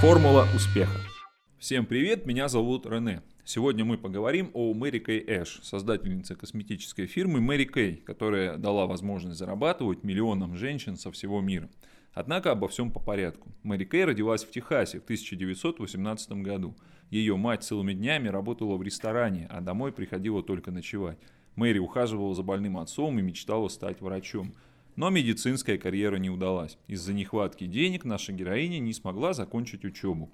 Формула успеха. Всем привет, меня зовут Рене. Сегодня мы поговорим о Мэри Кей Эш, создательнице косметической фирмы Мэри Кей, которая дала возможность зарабатывать миллионам женщин со всего мира. Однако обо всем по порядку. Мэри Кей родилась в Техасе в 1918 году. Ее мать целыми днями работала в ресторане, а домой приходила только ночевать. Мэри ухаживала за больным отцом и мечтала стать врачом. Но медицинская карьера не удалась. Из-за нехватки денег наша героиня не смогла закончить учебу.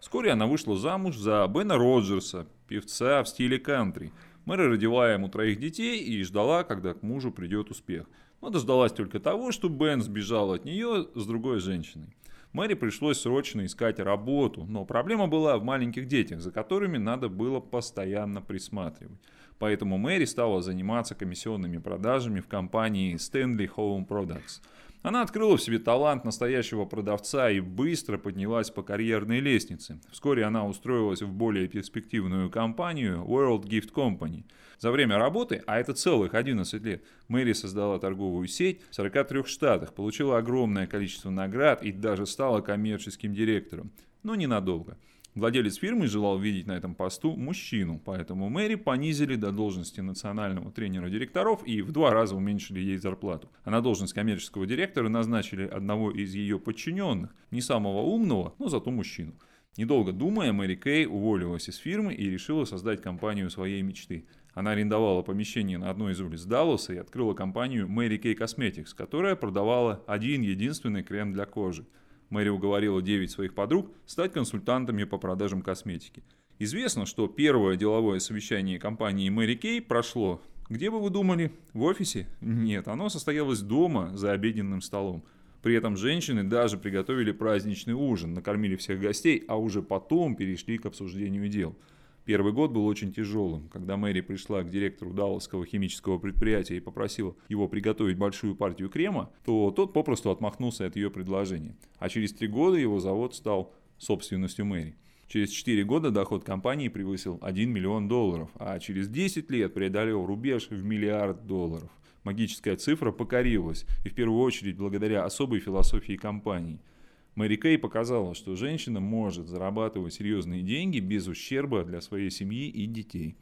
Вскоре она вышла замуж за Бена Роджерса, певца в стиле кантри. Мэри родила ему троих детей и ждала, когда к мужу придет успех. Но дождалась только того, что Бен сбежал от нее с другой женщиной. Мэри пришлось срочно искать работу, но проблема была в маленьких детях, за которыми надо было постоянно присматривать. Поэтому Мэри стала заниматься комиссионными продажами в компании Stanley Home Products – она открыла в себе талант настоящего продавца и быстро поднялась по карьерной лестнице. Вскоре она устроилась в более перспективную компанию World Gift Company. За время работы, а это целых 11 лет, Мэри создала торговую сеть в 43 штатах, получила огромное количество наград и даже стала коммерческим директором. Но ненадолго. Владелец фирмы желал видеть на этом посту мужчину, поэтому Мэри понизили до должности национального тренера директоров и в два раза уменьшили ей зарплату. А на должность коммерческого директора назначили одного из ее подчиненных, не самого умного, но зато мужчину. Недолго думая, Мэри Кей уволилась из фирмы и решила создать компанию своей мечты. Она арендовала помещение на одной из улиц Далласа и открыла компанию Mary Kay Cosmetics, которая продавала один единственный крем для кожи. Мэри уговорила 9 своих подруг стать консультантами по продажам косметики. Известно, что первое деловое совещание компании Мэри Кей прошло. Где бы вы думали? В офисе? Нет, оно состоялось дома за обеденным столом. При этом женщины даже приготовили праздничный ужин, накормили всех гостей, а уже потом перешли к обсуждению дел. Первый год был очень тяжелым. Когда Мэри пришла к директору Далласского химического предприятия и попросила его приготовить большую партию крема, то тот попросту отмахнулся от ее предложения. А через три года его завод стал собственностью Мэри. Через 4 года доход компании превысил 1 миллион долларов, а через 10 лет преодолел рубеж в миллиард долларов. Магическая цифра покорилась, и в первую очередь благодаря особой философии компании – Мэри Кей показала, что женщина может зарабатывать серьезные деньги без ущерба для своей семьи и детей.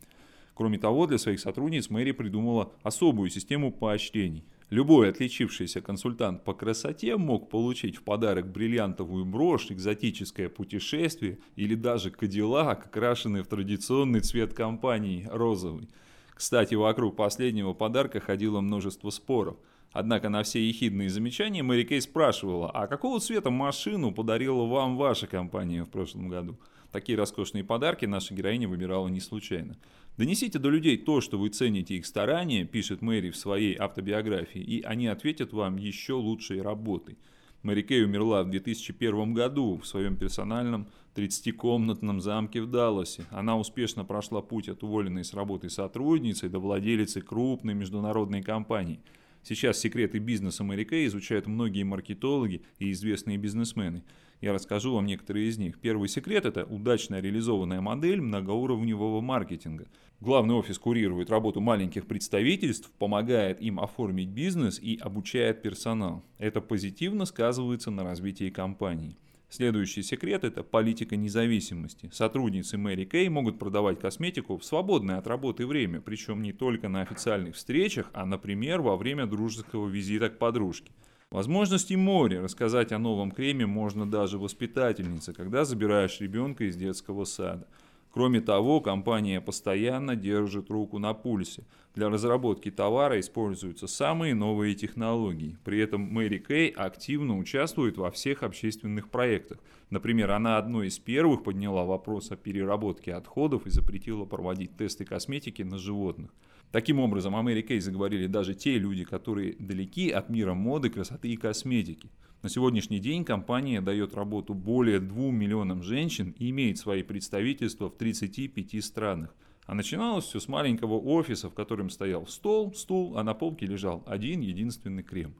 Кроме того, для своих сотрудниц Мэри придумала особую систему поощрений. Любой отличившийся консультант по красоте мог получить в подарок бриллиантовую брошь, экзотическое путешествие или даже кадиллак, окрашенный в традиционный цвет компании – розовый. Кстати, вокруг последнего подарка ходило множество споров – Однако на все ехидные замечания Мэри Кей спрашивала, а какого цвета машину подарила вам ваша компания в прошлом году? Такие роскошные подарки наша героиня выбирала не случайно. «Донесите до людей то, что вы цените их старания», пишет Мэри в своей автобиографии, и они ответят вам еще лучшей работой. Мэри Кей умерла в 2001 году в своем персональном 30-комнатном замке в Далласе. Она успешно прошла путь от уволенной с работы сотрудницы до владелицы крупной международной компании – Сейчас секреты бизнеса Мэри Кей изучают многие маркетологи и известные бизнесмены. Я расскажу вам некоторые из них. Первый секрет – это удачно реализованная модель многоуровневого маркетинга. Главный офис курирует работу маленьких представительств, помогает им оформить бизнес и обучает персонал. Это позитивно сказывается на развитии компании. Следующий секрет – это политика независимости. Сотрудницы Мэри Кей могут продавать косметику в свободное от работы время, причем не только на официальных встречах, а, например, во время дружеского визита к подружке. Возможности море. Рассказать о новом креме можно даже воспитательнице, когда забираешь ребенка из детского сада. Кроме того, компания постоянно держит руку на пульсе. Для разработки товара используются самые новые технологии. При этом Мэри Кей активно участвует во всех общественных проектах. Например, она одной из первых подняла вопрос о переработке отходов и запретила проводить тесты косметики на животных. Таким образом, о Мэри Кей заговорили даже те люди, которые далеки от мира моды, красоты и косметики. На сегодняшний день компания дает работу более 2 миллионам женщин и имеет свои представительства в 35 странах. А начиналось все с маленького офиса, в котором стоял стол, стул, а на полке лежал один единственный крем.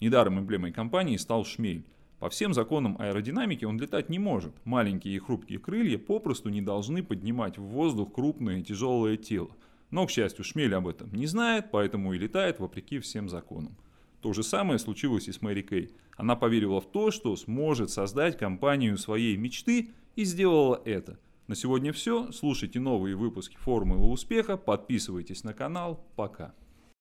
Недаром эмблемой компании стал шмель. По всем законам аэродинамики он летать не может. Маленькие и хрупкие крылья попросту не должны поднимать в воздух крупное и тяжелое тело. Но, к счастью, шмель об этом не знает, поэтому и летает вопреки всем законам. То же самое случилось и с Мэри Кей. Она поверила в то, что сможет создать компанию своей мечты и сделала это. На сегодня все. Слушайте новые выпуски «Формулы успеха», подписывайтесь на канал. Пока.